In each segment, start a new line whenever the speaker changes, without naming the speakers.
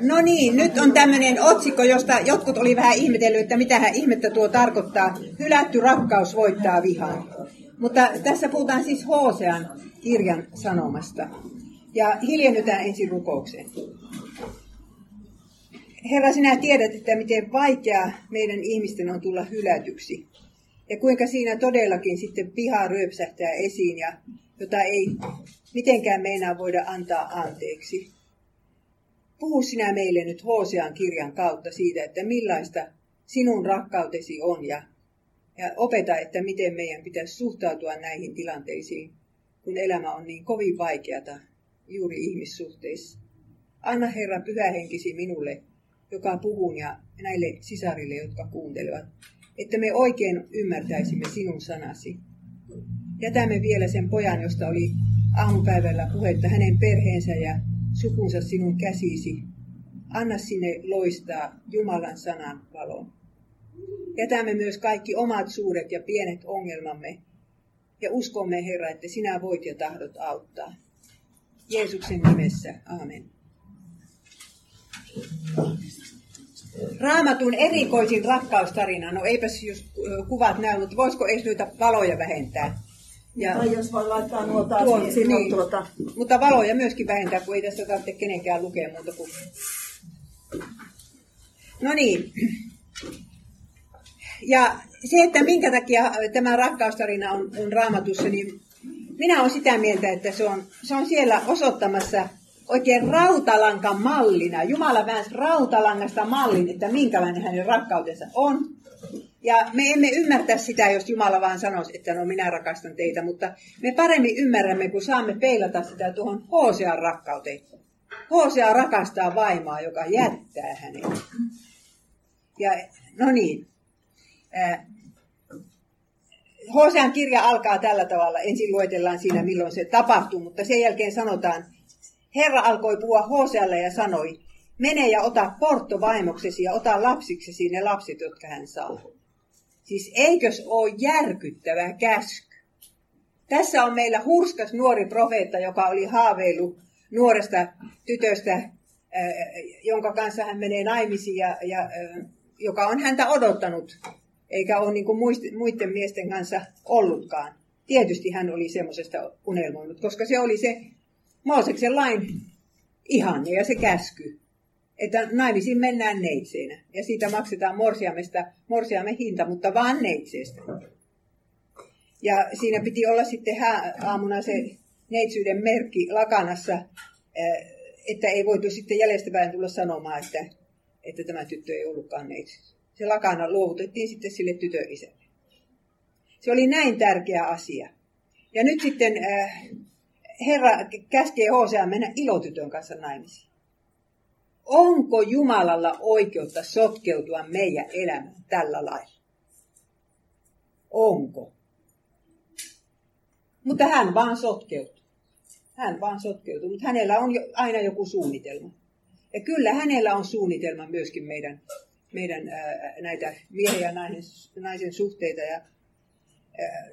No niin, nyt on tämmöinen otsikko, josta jotkut oli vähän ihmetellyt, että mitä ihmettä tuo tarkoittaa. Hylätty rakkaus voittaa vihan. Mutta tässä puhutaan siis Hosean kirjan sanomasta. Ja hiljennytään ensin rukoukseen. Herra, sinä tiedät, että miten vaikea meidän ihmisten on tulla hylätyksi. Ja kuinka siinä todellakin sitten piha ryöpsähtää esiin, ja jota ei mitenkään meinaa voida antaa anteeksi. Puhu sinä meille nyt Hosean kirjan kautta siitä, että millaista sinun rakkautesi on ja, ja opeta, että miten meidän pitäisi suhtautua näihin tilanteisiin, kun elämä on niin kovin vaikeata juuri ihmissuhteissa. Anna Herra pyhähenkisi minulle, joka puhun ja näille sisarille, jotka kuuntelevat, että me oikein ymmärtäisimme sinun sanasi. Jätämme vielä sen pojan, josta oli aamupäivällä puhetta hänen perheensä ja sukunsa sinun käsisi. Anna sinne loistaa Jumalan sanan valon. Jätämme myös kaikki omat suuret ja pienet ongelmamme ja uskomme, Herra, että sinä voit ja tahdot auttaa. Jeesuksen nimessä, amen. Raamatun erikoisin rakkaustarina, no eipäs jos kuvat näy, mutta voisiko edes noita valoja vähentää?
Ja, tai jos voi laittaa nuo taas tuon, niin, niin, tuota.
Mutta valoja myöskin vähentää, kun ei tässä tarvitse kenenkään lukea muuta kuin... No niin. Ja se, että minkä takia tämä rakkaustarina on, on raamatussa, niin minä olen sitä mieltä, että se on, se on siellä osoittamassa oikein rautalankan mallina. Jumala väänsi rautalangasta mallin, että minkälainen hänen rakkautensa on. Ja me emme ymmärtää sitä, jos Jumala vaan sanoisi, että no minä rakastan teitä, mutta me paremmin ymmärrämme, kun saamme peilata sitä tuohon Hosean rakkauteen. Hosea rakastaa vaimaa, joka jättää hänet. Ja no niin. Hosean kirja alkaa tällä tavalla. Ensin luetellaan siinä, milloin se tapahtuu, mutta sen jälkeen sanotaan, Herra alkoi puhua Hosealle ja sanoi, mene ja ota Porto vaimoksesi ja ota lapsiksesi ne lapset, jotka hän saa. Siis eikös ole järkyttävä käsky? Tässä on meillä hurskas nuori profeetta, joka oli haaveillut nuoresta tytöstä, jonka kanssa hän menee naimisiin ja, ja joka on häntä odottanut, eikä ole niin kuin muiden miesten kanssa ollutkaan. Tietysti hän oli semmoisesta unelmoinut, koska se oli se Mooseksen lain ihanne ja se käsky että naimisiin mennään neitseenä. Ja siitä maksetaan morsiamesta, morsiamme hinta, mutta vaan neitseestä. Ja siinä piti olla sitten aamuna se neitsyyden merkki lakanassa, eh, että ei voitu sitten jäljestäpäin tulla sanomaan, että, että tämä tyttö ei ollutkaan neitsyys. Se lakana luovutettiin sitten sille tytön isälle. Se oli näin tärkeä asia. Ja nyt sitten eh, Herra käskee Hosea mennä ilotytön kanssa naimisiin. Onko Jumalalla oikeutta sotkeutua meidän elämään tällä lailla? Onko? Mutta hän vaan sotkeutuu. Hän vaan sotkeutuu, mutta hänellä on aina joku suunnitelma. Ja kyllä hänellä on suunnitelma myöskin meidän, meidän ää, näitä miehen ja naisen, naisen suhteita ja, ää,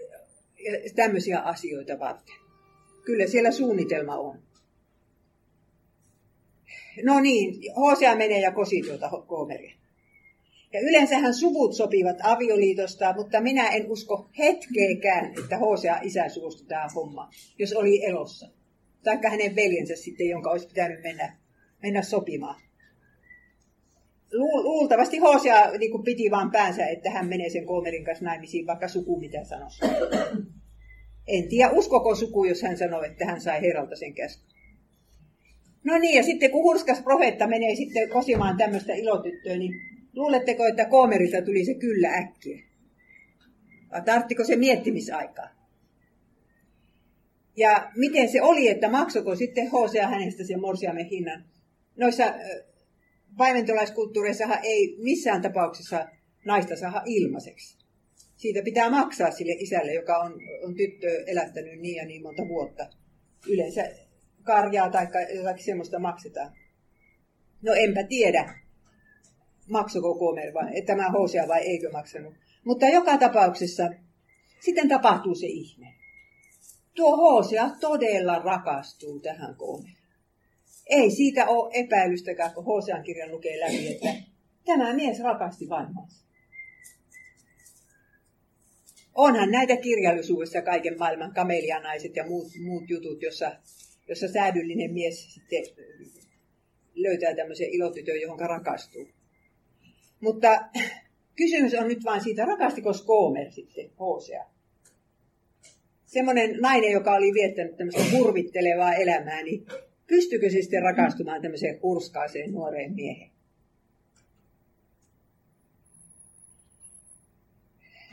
ja tämmöisiä asioita varten. Kyllä siellä suunnitelma on. No niin, Hosea menee ja kosi tuota Koomeria. Ja yleensähän suvut sopivat avioliitosta, mutta minä en usko hetkeekään, että Hosea isä suostui tähän hommaan, jos oli elossa. Taikka hänen veljensä sitten, jonka olisi pitänyt mennä, mennä sopimaan. Luultavasti Hosea niin piti vaan päänsä, että hän menee sen Koomerin kanssa naimisiin, vaikka suku mitä sanoi. En tiedä, uskoko suku, jos hän sanoi, että hän sai heralta sen käskyn. No niin, ja sitten kun hurskas profeetta menee sitten kosimaan tämmöistä ilotyttöä, niin luuletteko, että Koomerista tuli se kyllä äkkiä? Vai tarttiko se miettimisaikaa? Ja miten se oli, että maksoko sitten Hosea hänestä sen morsiamen hinnan? Noissa paimentolaiskulttuureissa ei missään tapauksessa naista saa ilmaiseksi. Siitä pitää maksaa sille isälle, joka on, on tyttö elättänyt niin ja niin monta vuotta. Yleensä karjaa tai jotakin semmoista maksetaan. No enpä tiedä, maksoko Komer vai, tämä Hosea vai eikö maksanut. Mutta joka tapauksessa sitten tapahtuu se ihme. Tuo Hosea todella rakastuu tähän Komeraan. Ei siitä ole epäilystäkään, kun Hosean kirjan lukee läpi, että tämä mies rakasti vaimoansa. Onhan näitä kirjallisuudessa kaiken maailman kamelianaiset ja muut, muut jutut, jossa, jossa säädyllinen mies sitten löytää tämmöisen ilotytön, johon rakastuu. Mutta kysymys on nyt vain siitä, rakastiko Skomer sitten Hosea? Semmoinen nainen, joka oli viettänyt tämmöistä hurvittelevaa elämää, niin pystykö se sitten rakastumaan tämmöiseen hurskaaseen nuoreen mieheen?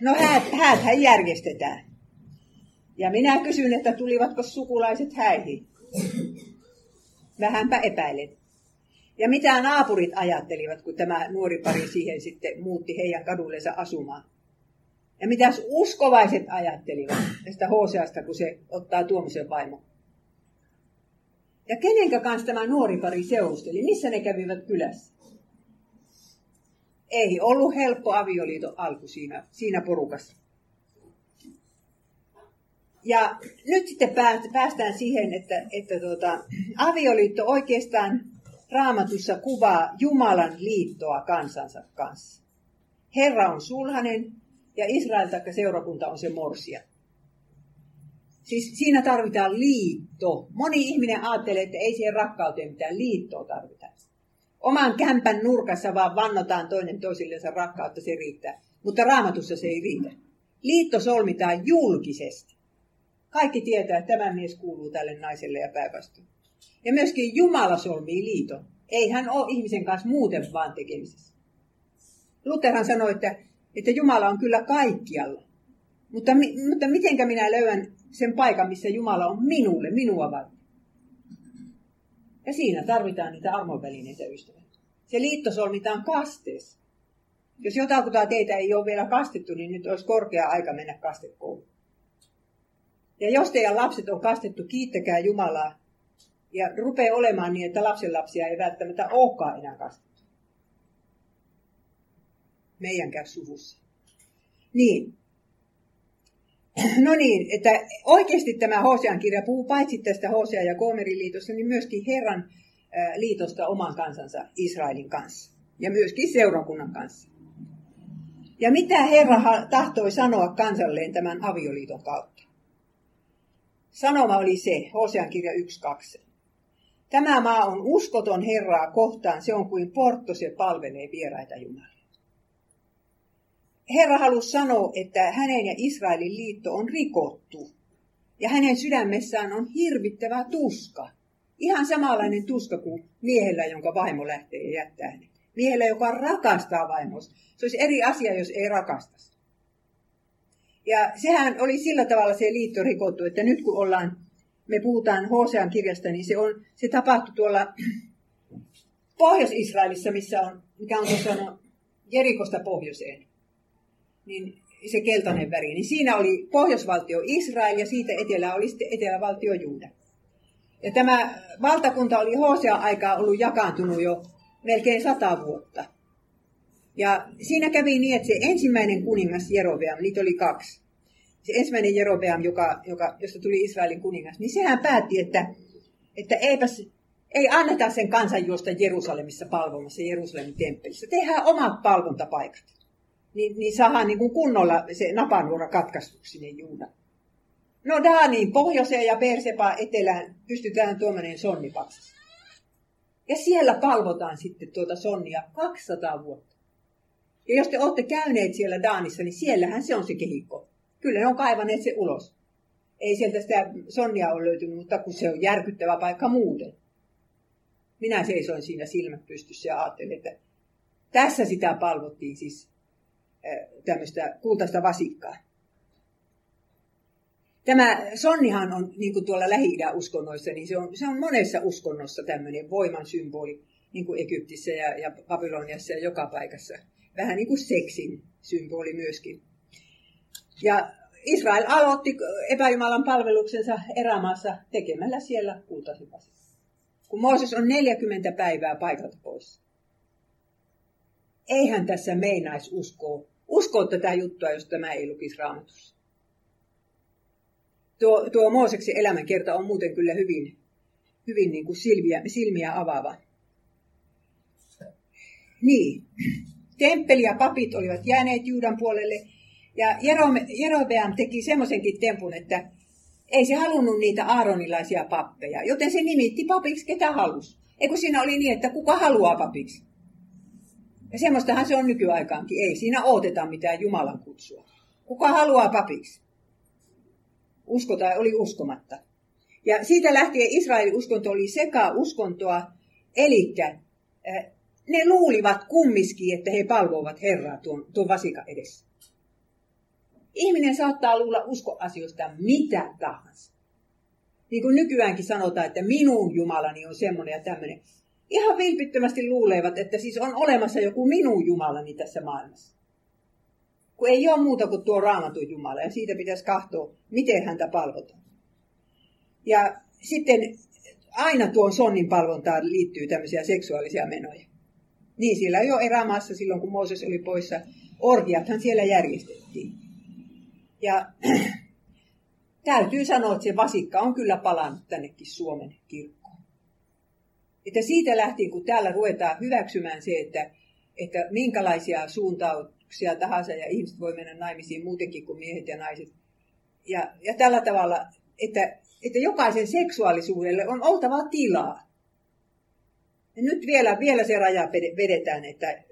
No häät, hän järjestetään. Ja minä kysyn, että tulivatko sukulaiset häihin? Vähänpä epäilen. Ja mitä naapurit ajattelivat, kun tämä nuori pari siihen sitten muutti heidän kadullensa asumaan? Ja mitä uskovaiset ajattelivat tästä Hoseasta, kun se ottaa tuommoisen vaimon? Ja kenenkä kanssa tämä nuori pari seusteli? Missä ne kävivät kylässä? Ei ollut helppo avioliiton alku siinä, siinä porukassa. Ja nyt sitten päästään siihen, että, että tuota, avioliitto oikeastaan raamatussa kuvaa Jumalan liittoa kansansa kanssa. Herra on sulhanen ja Israel tai seurakunta on se morsia. Siis siinä tarvitaan liitto. Moni ihminen ajattelee, että ei siihen rakkauteen mitään liittoa tarvita. Oman kämpän nurkassa vaan vannotaan toinen toisillensa rakkautta, se riittää. Mutta raamatussa se ei riitä. Liitto solmitaan julkisesti. Kaikki tietää, että tämä mies kuuluu tälle naiselle ja päinvastoin. Ja myöskin Jumala solmii liiton. Ei hän ole ihmisen kanssa muuten vaan tekemisessä. Lutherhan sanoi, että, että Jumala on kyllä kaikkialla. Mutta, mutta mitenkä minä löydän sen paikan, missä Jumala on minulle, minua varten? Ja siinä tarvitaan niitä armonvälineitä ystävät. Se liitto solmitaan kasteessa. Jos jotakuta teitä ei ole vielä kastettu, niin nyt olisi korkea aika mennä kastekouluun. Ja jos teidän lapset on kastettu, kiittäkää Jumalaa. Ja rupeaa olemaan niin, että lapsenlapsia ei välttämättä olekaan enää kastettu. Meidänkään suvussa. Niin. No niin, että oikeasti tämä Hosean kirja puhuu paitsi tästä Hosea ja Koomerin liitosta, niin myöskin Herran liitosta oman kansansa Israelin kanssa. Ja myöskin seurakunnan kanssa. Ja mitä Herra tahtoi sanoa kansalleen tämän avioliiton kautta? Sanoma oli se, Hosean kirja 1.2. Tämä maa on uskoton Herraa kohtaan, se on kuin portto, se palvelee vieraita jumalia. Herra halusi sanoa, että hänen ja Israelin liitto on rikottu. Ja hänen sydämessään on hirvittävä tuska. Ihan samanlainen tuska kuin miehellä, jonka vaimo lähtee ja jättää hänet. Miehellä, joka rakastaa vaimosta. Se olisi eri asia, jos ei rakastaisi. Ja sehän oli sillä tavalla se liitto rikottu, että nyt kun ollaan, me puhutaan Hosean kirjasta, niin se, on, se tapahtui tuolla Pohjois-Israelissa, missä on, mikä on tuossa no, Jerikosta pohjoiseen, niin se keltainen väri, niin siinä oli pohjoisvaltio Israel ja siitä etelä oli sitten etelävaltio Juuda. Ja tämä valtakunta oli Hosea aikaa ollut jakaantunut jo melkein sata vuotta. Ja siinä kävi niin, että se ensimmäinen kuningas Jerobeam, niitä oli kaksi. Se ensimmäinen Jerobeam, joka, joka, josta tuli Israelin kuningas, niin sehän päätti, että, että eipäs, ei anneta sen kansan juosta Jerusalemissa palvomassa Jerusalemin temppelissä. Tehdään omat palvontapaikat. Niin, niin saadaan niin kuin kunnolla se napanuora katkaistuksi sinne Juudan. No Daaniin pohjoiseen ja Persepaa etelään pystytään tuommoinen sonni Ja siellä palvotaan sitten tuota sonnia 200 vuotta. Ja jos te olette käyneet siellä Daanissa, niin siellähän se on se kehikko. Kyllä ne on kaivaneet se ulos. Ei sieltä sitä sonnia ole löytynyt, mutta kun se on järkyttävä paikka muuten. Minä seisoin siinä silmät pystyssä ja ajattelin, että tässä sitä palvottiin siis tämmöistä kultaista vasikkaa. Tämä sonnihan on niin kuin tuolla lähi uskonnoissa, niin se on, se on monessa uskonnossa tämmöinen voiman symboli, niin kuin Egyptissä ja, ja Babyloniassa ja joka paikassa. Vähän niin kuin seksin symboli myöskin. Ja Israel aloitti epäjumalan palveluksensa erämaassa tekemällä siellä kultaisen Kun Mooses on 40 päivää paikalta pois. Eihän tässä meinaisi uskoa, uskoa tätä juttua, jos tämä ei lukisi raamatussa. Tuo, tuo Mooseksen elämänkerta on muuten kyllä hyvin, hyvin niin kuin silmiä, silmiä avaava. Niin, temppeli ja papit olivat jääneet Juudan puolelle, ja Jerobeam teki semmoisenkin tempun, että ei se halunnut niitä aaronilaisia pappeja, joten se nimitti papiksi ketä halusi. Eikö siinä oli niin, että kuka haluaa papiksi? Ja semmoistahan se on nykyaikaankin. Ei siinä ooteta mitään Jumalan kutsua. Kuka haluaa papiksi? Usko tai oli uskomatta. Ja siitä lähtien Israelin uskonto oli sekä uskontoa, eli eh, ne luulivat kumminkin, että he palvovat Herraa tuon, tuon vasikan edessä. Ihminen saattaa luulla uskoasioista mitä tahansa. Niin kuin nykyäänkin sanotaan, että minun Jumalani on semmoinen ja tämmöinen. Ihan vilpittömästi luulevat, että siis on olemassa joku minun Jumalani tässä maailmassa. Kun ei ole muuta kuin tuo raamatun Jumala ja siitä pitäisi katsoa, miten häntä palvotaan. Ja sitten aina tuon sonnin palvontaan liittyy tämmöisiä seksuaalisia menoja. Niin siellä jo erämaassa silloin, kun Mooses oli poissa, orgiathan siellä järjestettiin. Ja täytyy sanoa, että se vasikka on kyllä palannut tännekin Suomen kirkkoon. Että siitä lähtien, kun täällä ruvetaan hyväksymään se, että, että minkälaisia suuntauksia tahansa ja ihmiset voi mennä naimisiin muutenkin kuin miehet ja naiset. Ja, ja tällä tavalla, että, että jokaisen seksuaalisuudelle on oltava tilaa. Ja nyt vielä, vielä se raja vedetään, että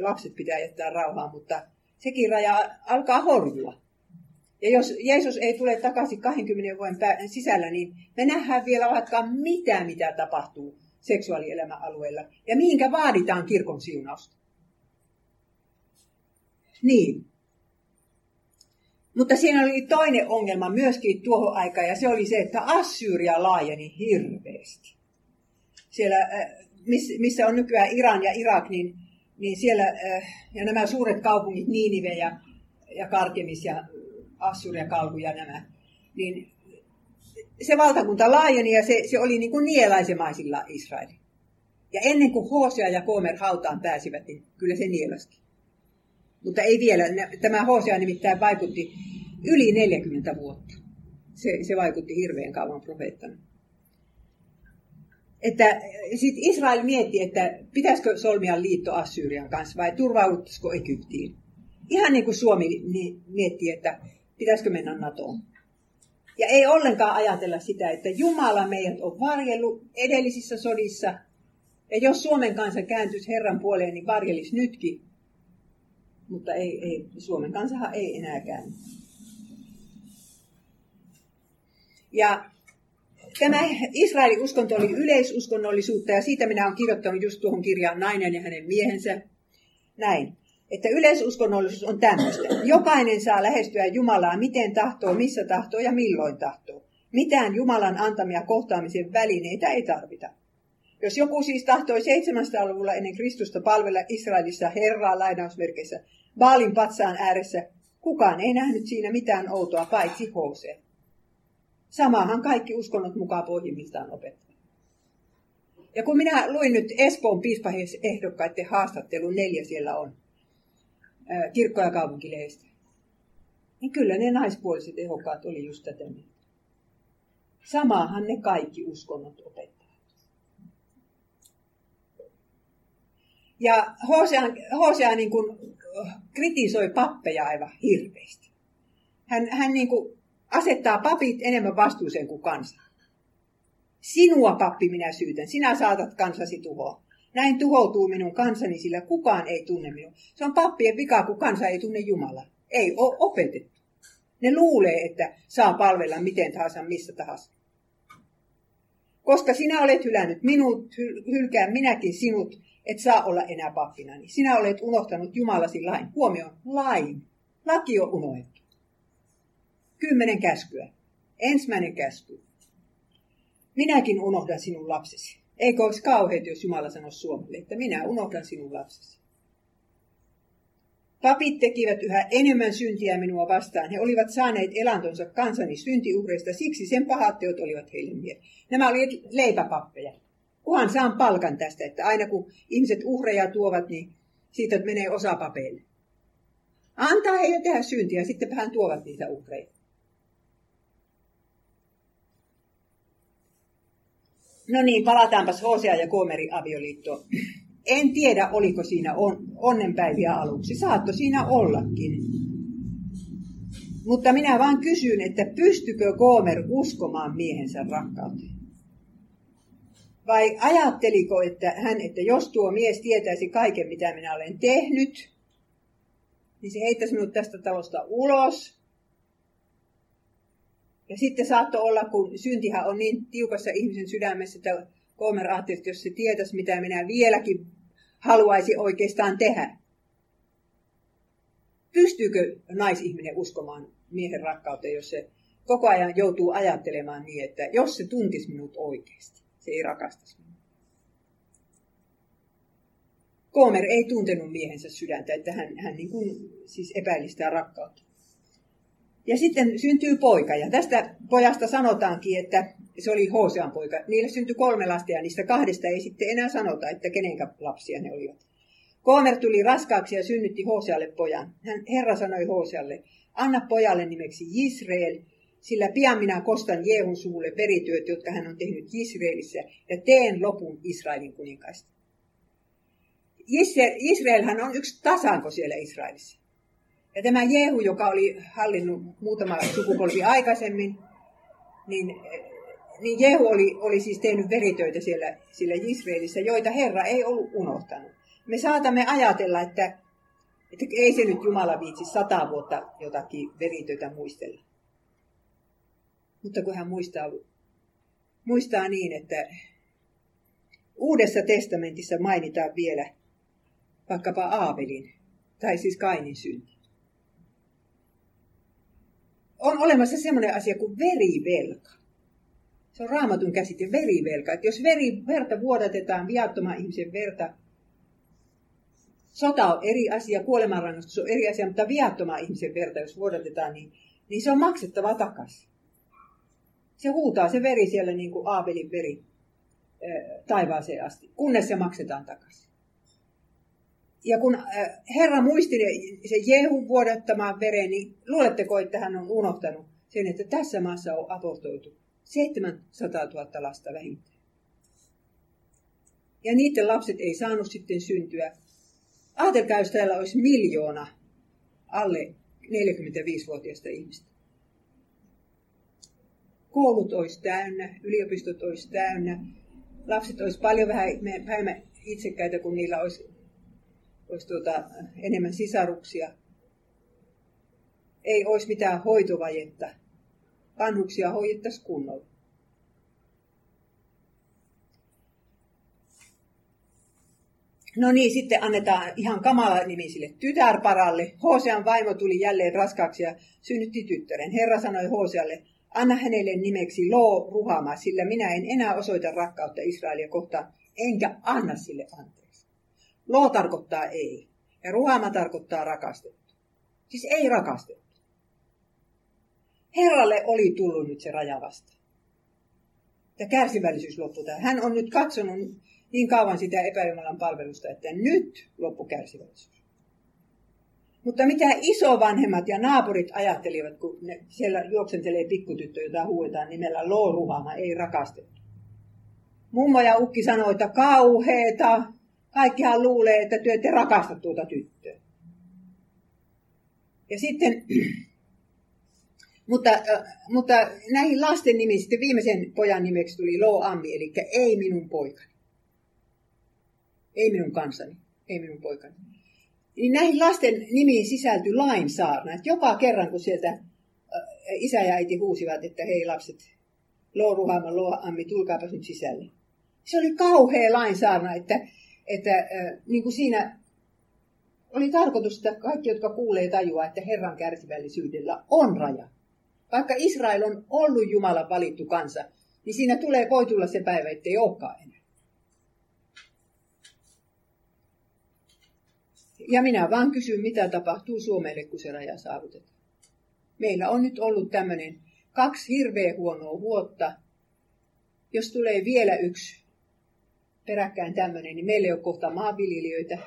lapset pitää jättää rauhaan, mutta sekin raja alkaa horjua. Ja jos Jeesus ei tule takaisin 20 vuoden sisällä, niin me nähdään vielä vaikka mitä, mitä tapahtuu seksuaalielämän alueella ja mihinkä vaaditaan kirkon siunausta. Niin. Mutta siinä oli toinen ongelma myöskin tuohon aikaan, ja se oli se, että Assyria laajeni hirveästi. Siellä, äh, missä on nykyään Iran ja Irak, niin, niin siellä, äh, ja nämä suuret kaupungit, Niinive ja, ja Karkemis ja Assur ja Kalhu ja nämä, niin se valtakunta laajeni ja se, se oli niin kuin nielaisemaisilla Israelin. Ja ennen kuin Hosea ja Komer hautaan pääsivät, niin kyllä se nielasti. Mutta ei vielä. Tämä Hosea nimittäin vaikutti yli 40 vuotta. Se, se vaikutti hirveän kauan profeettana. Että sitten Israel mietti, että pitäisikö solmia liitto Assyrian kanssa vai turvautuisiko Egyptiin. Ihan niin kuin Suomi mietti, että pitäisikö mennä NATOon. Ja ei ollenkaan ajatella sitä, että Jumala meidät on varjellut edellisissä sodissa. Ja jos Suomen kansa kääntyisi Herran puoleen, niin varjelisi nytkin. Mutta ei, ei, Suomen kansahan ei enää käänny. Ja tämä Israelin uskonto oli yleisuskonnollisuutta ja siitä minä olen kirjoittanut just tuohon kirjaan Nainen ja hänen miehensä. Näin että yleisuskonnollisuus on tämmöistä. Jokainen saa lähestyä Jumalaa miten tahtoo, missä tahtoo ja milloin tahtoo. Mitään Jumalan antamia kohtaamisen välineitä ei tarvita. Jos joku siis tahtoi 700-luvulla ennen Kristusta palvella Israelissa Herraa lainausmerkeissä Baalin patsaan ääressä, kukaan ei nähnyt siinä mitään outoa paitsi Hosea. Samahan kaikki uskonnot mukaan pohjimmiltaan opettavat. Ja kun minä luin nyt Espoon piispahiehdokkaiden haastattelun, neljä siellä on, kirkko- ja kaupunkilehdestä. Niin kyllä ne naispuoliset ehokkaat oli just tätä mieltä. Samaahan ne kaikki uskonnot opettavat. Ja Hosea niin kuin kritisoi pappeja aivan hirveästi. Hän, hän niin kuin asettaa papit enemmän vastuuseen kuin kansa. Sinua, pappi, minä syytän. Sinä saatat kansasi tuhoa. Näin tuhoutuu minun kansani, sillä kukaan ei tunne minua. Se on pappien vika, kun kansa ei tunne Jumalaa. Ei ole opetettu. Ne luulee, että saa palvella miten tahansa, missä tahansa. Koska sinä olet hylännyt minut, hylkään minäkin sinut, et saa olla enää pappina. Niin sinä olet unohtanut Jumalasi lain. Huomioon, lain. Laki on unohdettu. Kymmenen käskyä. Ensimmäinen käsky. Minäkin unohdan sinun lapsesi. Eikö olisi kauheita, jos Jumala sanoisi Suomelle, että minä unohdan sinun lapsesi. Papit tekivät yhä enemmän syntiä minua vastaan. He olivat saaneet elantonsa kansani syntiuhreista, siksi sen pahat teot olivat heille mieli. Nämä olivat leipäpappeja. Kuhan saan palkan tästä, että aina kun ihmiset uhreja tuovat, niin siitä menee osa papeille. Antaa heille tehdä syntiä, sitten hän tuovat niitä uhreja. No niin, palataanpas Hosea ja Koomerin avioliittoon. En tiedä, oliko siinä on, onnenpäiviä aluksi. Saatto siinä ollakin. Mutta minä vaan kysyn, että pystykö Koomer uskomaan miehensä rakkauteen? Vai ajatteliko että hän, että jos tuo mies tietäisi kaiken, mitä minä olen tehnyt, niin se heittäisi minut tästä talosta ulos. Ja sitten saattoi olla, kun syntihän on niin tiukassa ihmisen sydämessä, että Koomer ajatteli, että jos se tietäisi, mitä minä vieläkin haluaisi oikeastaan tehdä. Pystyykö naisihminen uskomaan miehen rakkauteen, jos se koko ajan joutuu ajattelemaan niin, että jos se tuntisi minut oikeasti, se ei rakastaisi minua. Koomer ei tuntenut miehensä sydäntä, että hän, hän niin kuin, siis epäili sitä rakkautta. Ja sitten syntyy poika, ja tästä pojasta sanotaankin, että se oli Hosean poika. Niille syntyi kolme lasta, ja niistä kahdesta ei sitten enää sanota, että kenenkä lapsia ne olivat. Koomer tuli raskaaksi ja synnytti Hosealle pojan. Hän, Herra sanoi Hosealle, anna pojalle nimeksi Israel, sillä pian minä kostan Jeehun suulle verityöt, jotka hän on tehnyt Israelissa, ja teen lopun Israelin kuninkaista. Israelhan on yksi tasanko siellä Israelissa. Ja tämä Jehu, joka oli hallinnut muutama sukupolvi aikaisemmin, niin, niin Jehu oli, oli siis tehnyt veritöitä siellä, siellä Israelissa, joita Herra ei ollut unohtanut. Me saatamme ajatella, että, että ei se nyt Jumala viitsi sata vuotta jotakin veritöitä muistella. Mutta kun hän muistaa, muistaa niin, että Uudessa testamentissa mainitaan vielä vaikkapa Aabelin, tai siis Kainin synti. On olemassa semmoinen asia kuin verivelka. Se on raamatun käsite, verivelka. Että jos veri, verta vuodatetaan, viattoman ihmisen verta, sota on eri asia, kuolemanrangaistus on eri asia, mutta viattoman ihmisen verta, jos vuodatetaan, niin, niin se on maksettava takaisin. Se huutaa se veri siellä niin kuin Aabelin veri taivaaseen asti, kunnes se maksetaan takaisin. Ja kun Herra muisti se Jehun vuodattamaan veren, niin luuletteko, että hän on unohtanut sen, että tässä maassa on abortoitu 700 000 lasta vähintään. Ja niiden lapset ei saanut sitten syntyä. Ajatelkaa, jos täällä olisi miljoona alle 45-vuotiaista ihmistä. Koulut olisi täynnä, yliopistot olisi täynnä, lapset olisi paljon vähemmän itsekkäitä, kun niillä olisi olisi tuota, enemmän sisaruksia. Ei olisi mitään hoitovajetta. Vanhuksia hoidettaisiin kunnolla. No niin, sitten annetaan ihan kamala nimi sille tytärparalle. Hosean vaimo tuli jälleen raskaaksi ja synnytti tyttären. Herra sanoi Hosealle, anna hänelle nimeksi Lo Ruhama, sillä minä en enää osoita rakkautta Israelia kohtaan, enkä anna sille anteeksi. Lo tarkoittaa ei. Ja ruhama tarkoittaa rakastettu. Siis ei rakastettu. Herralle oli tullut nyt se raja vasta. Ja kärsivällisyys loppui tähän. Hän on nyt katsonut niin kauan sitä epäjumalan palvelusta, että nyt loppu kärsivällisyys. Mutta mitä isovanhemmat ja naapurit ajattelivat, kun ne siellä juoksentelee pikkutyttö, jota huuetaan nimellä Ruhama, ei rakastettu. Mummo ja ukki sanoi, että kauheeta, Kaikkihan luulee, että työ ette rakasta tuota tyttöä. Ja sitten, mutta, mutta näihin lasten nimiin sitten viimeisen pojan nimeksi tuli Lo Ammi, eli ei minun poikani. Ei minun kansani, ei minun poikani. Niin näihin lasten nimiin sisältyi lainsaarna. Että joka kerran, kun sieltä isä ja äiti huusivat, että hei lapset, Lo Ruhama, Lo Ammi, tulkaapas nyt sisälle. Se oli kauhea lainsaarna, että että äh, niin kuin siinä oli tarkoitus, että kaikki, jotka kuulee, tajua, että Herran kärsivällisyydellä on raja. Vaikka Israel on ollut Jumalan valittu kansa, niin siinä tulee, voi tulla se päivä, ettei olekaan enää. Ja minä vaan kysyn, mitä tapahtuu Suomelle, kun se raja saavutetaan. Meillä on nyt ollut tämmöinen kaksi hirveä huonoa vuotta. Jos tulee vielä yksi peräkkäin tämmöinen, niin meillä ei ole kohta maanviljelijöitä.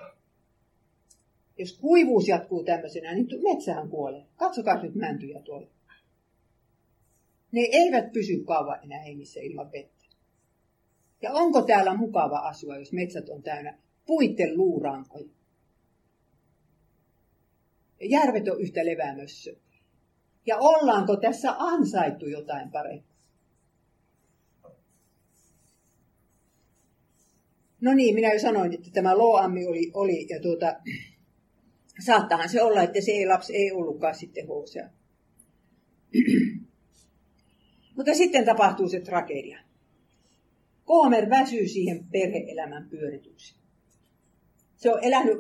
Jos kuivuus jatkuu tämmöisenä, niin metsähän kuolee. Katsokaa nyt mäntyjä tuolla. Ne eivät pysy kauan enää hengissä ilman vettä. Ja onko täällä mukava asua, jos metsät on täynnä puitten luurankoja? Järvet on yhtä leväämössö. Ja ollaanko tässä ansaittu jotain parempaa? No niin, minä jo sanoin, että tämä Loammi oli, oli ja tuota, saattahan se olla, että se ei lapsi ei ollutkaan sitten Hosea. Mutta sitten tapahtuu se tragedia. Koomer väsyy siihen perheelämän pyöritykseen. Se on elänyt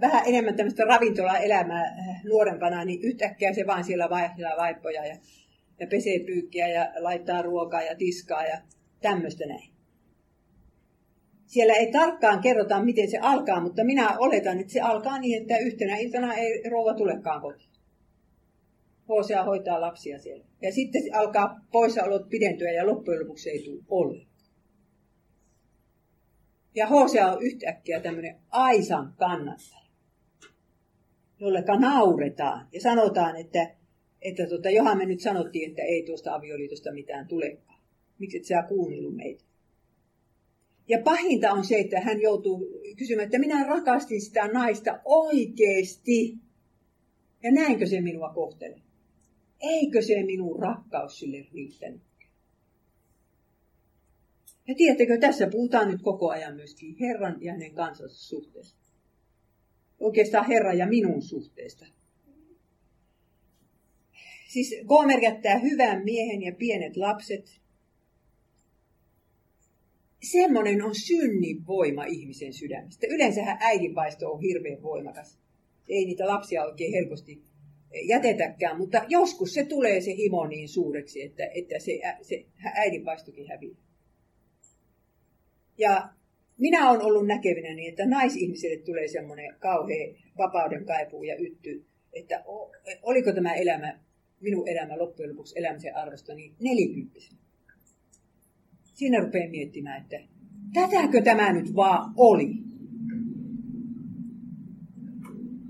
vähän enemmän tämmöistä ravintola-elämää nuorempana, niin yhtäkkiä se vaan siellä vaihtaa vaippoja ja, ja pesee pyykkiä ja laittaa ruokaa ja tiskaa ja tämmöistä näin. Siellä ei tarkkaan kerrota, miten se alkaa, mutta minä oletan, että se alkaa niin, että yhtenä iltana ei rouva tulekaan kotiin. Hosea hoitaa lapsia siellä. Ja sitten alkaa poissaolot pidentyä ja loppujen lopuksi ei tule ollenkaan. Ja Hosea on yhtäkkiä tämmöinen Aisan kannattaja, jolleka nauretaan ja sanotaan, että, että tota, johan me nyt sanottiin, että ei tuosta avioliitosta mitään tulekaan. Miksi et sä kuunnellut meitä? Ja pahinta on se, että hän joutuu kysymään, että minä rakastin sitä naista oikeasti. Ja näinkö se minua kohtelee? Eikö se minun rakkaus sille riittänyt? Ja tiedättekö, tässä puhutaan nyt koko ajan myöskin Herran ja hänen kansansa suhteesta. Oikeastaan Herran ja minun suhteesta. Siis Gomer jättää hyvän miehen ja pienet lapset. Semmoinen on synnin voima ihmisen sydämestä. Yleensähän äidinvaisto on hirveän voimakas. Ei niitä lapsia oikein helposti jätetäkään, mutta joskus se tulee se himo niin suureksi, että, että se, se äidinvaistokin häviää. Ja minä olen ollut näkevinä niin, että naisihmiselle tulee semmoinen kauhea vapauden kaipuu ja ytty, että oliko tämä elämä, minun elämä loppujen lopuksi elämisen arvosta, niin nelikymppisenä. Siinä rupeaa miettimään, että tätäkö tämä nyt vaan oli.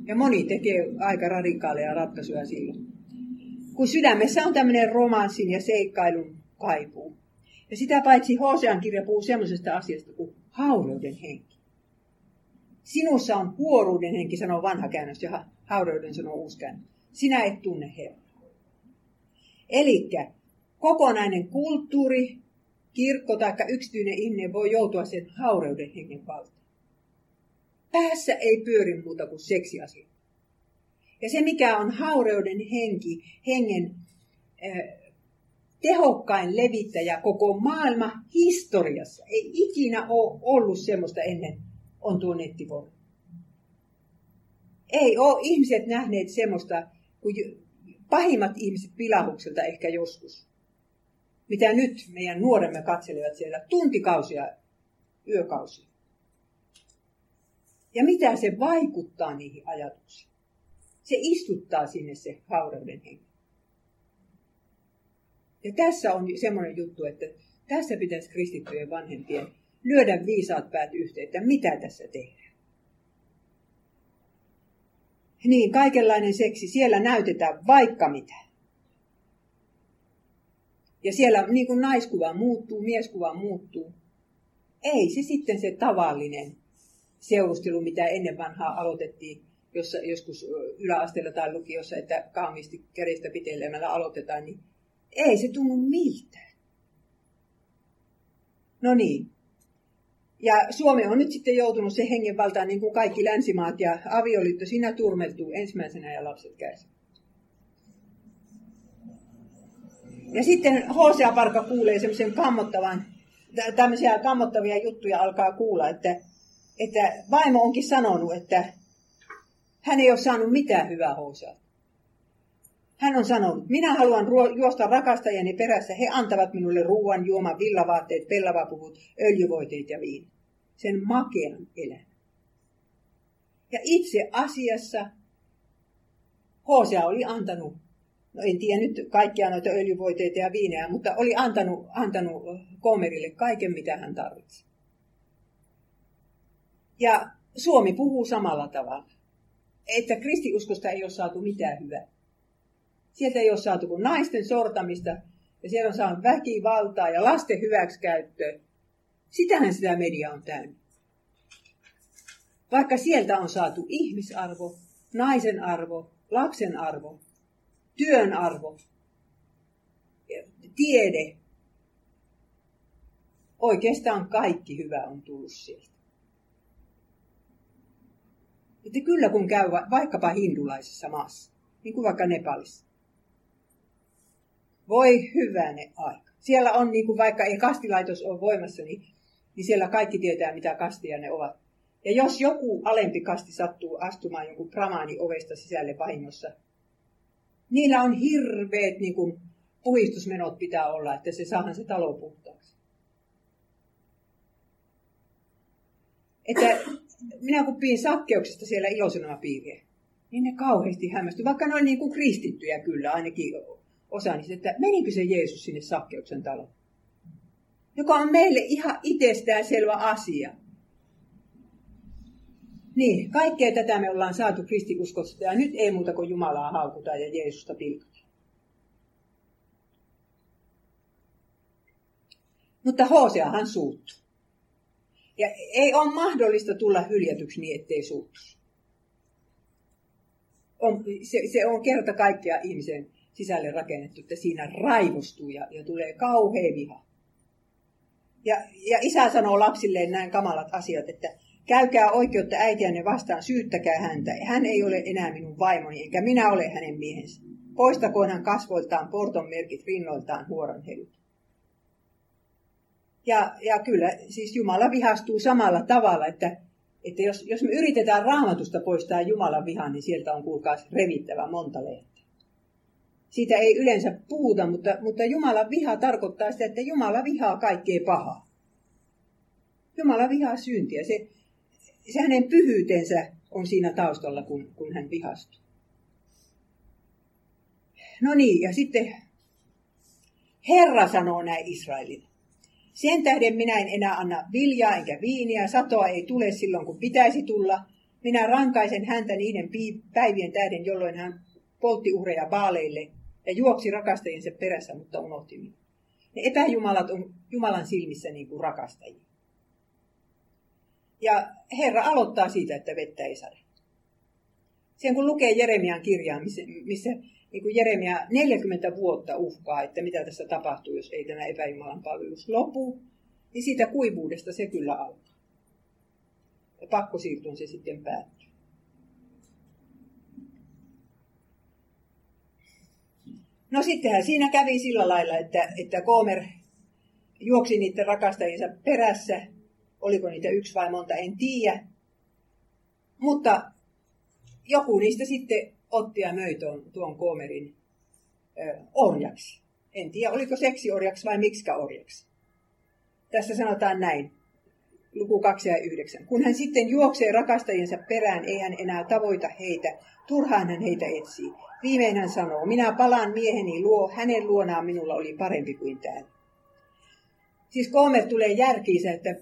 Ja moni tekee aika radikaaleja ratkaisuja silloin. Kun sydämessä on tämmöinen romanssin ja seikkailun kaipuu. Ja sitä paitsi Hosean kirja puhuu semmoisesta asiasta kuin haureuden henki. Sinussa on huoruuden henki, sanoo vanha käännös, ja haureuden sanoo uusi käännös. Sinä et tunne Herraa. Eli kokonainen kulttuuri, kirkko tai yksityinen ihminen voi joutua sen haureuden hengen valtaan. Päässä ei pyöri muuta kuin seksiasia. Ja se, mikä on haureuden henki, hengen tehokkain levittäjä koko maailma historiassa. Ei ikinä ole ollut semmoista ennen on tuo nettiporno. Ei ole ihmiset nähneet semmoista kuin pahimmat ihmiset pilahukselta ehkä joskus. Mitä nyt meidän nuoremme katselevat siellä tuntikausia, yökausia. Ja mitä se vaikuttaa niihin ajatuksiin. Se istuttaa sinne se haureuden henki. Ja tässä on semmoinen juttu, että tässä pitäisi kristittyjen vanhempien lyödä viisaat päät yhteen, että mitä tässä tehdään. Niin, kaikenlainen seksi, siellä näytetään vaikka mitä. Ja siellä niin kuin naiskuva muuttuu, mieskuva muuttuu. Ei se sitten se tavallinen seurustelu, mitä ennen vanhaa aloitettiin jossa, joskus yläasteella tai lukiossa, että kauniisti kädestä pitelemällä aloitetaan, niin ei se tunnu miltään. No niin. Ja Suomi on nyt sitten joutunut se hengenvaltaan niin kuin kaikki länsimaat ja avioliitto siinä turmeltuu ensimmäisenä ja lapset kärsivät. Ja sitten H.C. Parka kuulee semmoisen kammottavan, tämmöisiä kammottavia juttuja alkaa kuulla, että, että vaimo onkin sanonut, että hän ei ole saanut mitään hyvää H.C. Hän on sanonut, minä haluan juosta rakastajani perässä. He antavat minulle ruoan, juoman, villavaatteet, pellavapuvut, öljyvoiteet ja viini. Sen makean elämän. Ja itse asiassa Hosea oli antanut, no en tiedä nyt kaikkia noita öljyvoiteita ja viinejä, mutta oli antanut, antanut Komerille kaiken, mitä hän tarvitsi. Ja Suomi puhuu samalla tavalla, että kristiuskosta ei ole saatu mitään hyvää. Sieltä ei ole saatu kuin naisten sortamista ja siellä on saanut väkivaltaa ja lasten hyväksikäyttöä. Sitähän sitä media on täynnä. Vaikka sieltä on saatu ihmisarvo, naisen arvo, lapsen arvo, työn arvo, tiede, oikeastaan kaikki hyvä on tullut sieltä. Että kyllä kun käy vaikkapa hindulaisessa maassa, niin kuin vaikka Nepalissa. Voi hyvänne aika. Siellä on, niin kuin vaikka ei kastilaitos ole voimassa, niin, niin siellä kaikki tietää, mitä kastia ne ovat. Ja jos joku alempi kasti sattuu astumaan jonkun pramaani ovesta sisälle vahingossa, niillä on hirveät niin kuin, puhistusmenot pitää olla, että se saahan se talo puhtaaksi. Että minä kun pidin sakkeuksesta siellä ilosanomapiiriä, niin ne kauheasti hämmästyi, vaikka ne oli niin kuin kristittyjä kyllä, ainakin osa niistä, että menikö se Jeesus sinne sakkeuksen taloon? Joka on meille ihan itsestään selvä asia. Niin, kaikkea tätä me ollaan saatu kristikuskosta ja nyt ei muuta kuin Jumalaa haukuta ja Jeesusta pilkata. Mutta Hoseahan suuttu. Ja ei ole mahdollista tulla hyljätyksi niin, ettei suuttuisi. On, se, se on kerta kaikkea ihmisen sisälle rakennettu, että siinä raivostuu ja, ja tulee kauhea viha. Ja, ja isä sanoo lapsilleen näin kamalat asiat, että käykää oikeutta äitiänne vastaan, syyttäkää häntä. Hän ei ole enää minun vaimoni, enkä minä ole hänen miehensä. Poistakoon hän kasvoiltaan porton merkit rinnoiltaan huoron helut. Ja, ja kyllä, siis Jumala vihastuu samalla tavalla, että, että jos, jos me yritetään raamatusta poistaa Jumalan vihan, niin sieltä on kuulkaas revittävä monta lehteä. Siitä ei yleensä puhuta, mutta, mutta Jumalan viha tarkoittaa sitä, että Jumala vihaa kaikkea pahaa. Jumala vihaa syntiä. Se, se hänen pyhyytensä on siinä taustalla, kun, kun hän vihastuu. No niin, ja sitten Herra sanoo näin Israelille. Sen tähden minä en enää anna viljaa enkä viiniä, satoa ei tule silloin kun pitäisi tulla. Minä rankaisen häntä niiden päivien tähden, jolloin hän poltti uhreja baaleille ja juoksi rakastajiensa perässä, mutta unohti minua. Ne epäjumalat on Jumalan silmissä niin kuin rakastajia. Ja Herra aloittaa siitä, että vettä ei sade. Sen kun lukee Jeremian kirjaa, missä, missä niin kuin Jeremia 40 vuotta uhkaa, että mitä tässä tapahtuu, jos ei tämä epäjumalan palvelus lopu, niin siitä kuivuudesta se kyllä alkaa. Ja pakkosiirtoon se sitten päättyy. No sittenhän siinä kävi sillä lailla, että, että Koomer juoksi niiden rakastajiensa perässä. Oliko niitä yksi vai monta, en tiedä. Mutta joku niistä sitten otti ja möi tuon, tuon Koomerin ö, orjaksi. En tiedä, oliko seksi orjaksi vai miksikä orjaksi. Tässä sanotaan näin, luku 2 ja 9. Kun hän sitten juoksee rakastajiensa perään, ei hän enää tavoita heitä, turhaan hän heitä etsii. Viimein hän sanoo, minä palaan mieheni luo, hänen luonaan minulla oli parempi kuin täällä. Siis Koomer tulee järkiinsä, että,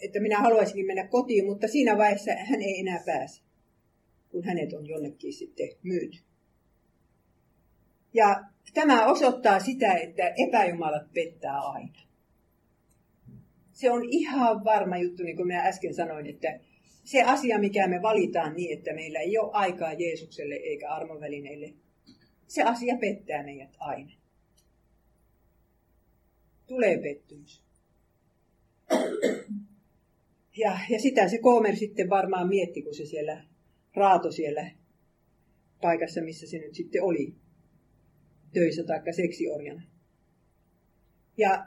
että minä haluaisinkin mennä kotiin, mutta siinä vaiheessa hän ei enää pääse kun hänet on jonnekin sitten myyty. Ja tämä osoittaa sitä, että epäjumalat pettää aina. Se on ihan varma juttu, niin kuin minä äsken sanoin, että se asia, mikä me valitaan niin, että meillä ei ole aikaa Jeesukselle eikä armovälineille, se asia pettää meidät aina. Tulee pettymys. Ja, ja sitä se Koomer sitten varmaan mietti, kun se siellä raato siellä paikassa, missä se nyt sitten oli töissä tai seksiorjana. Ja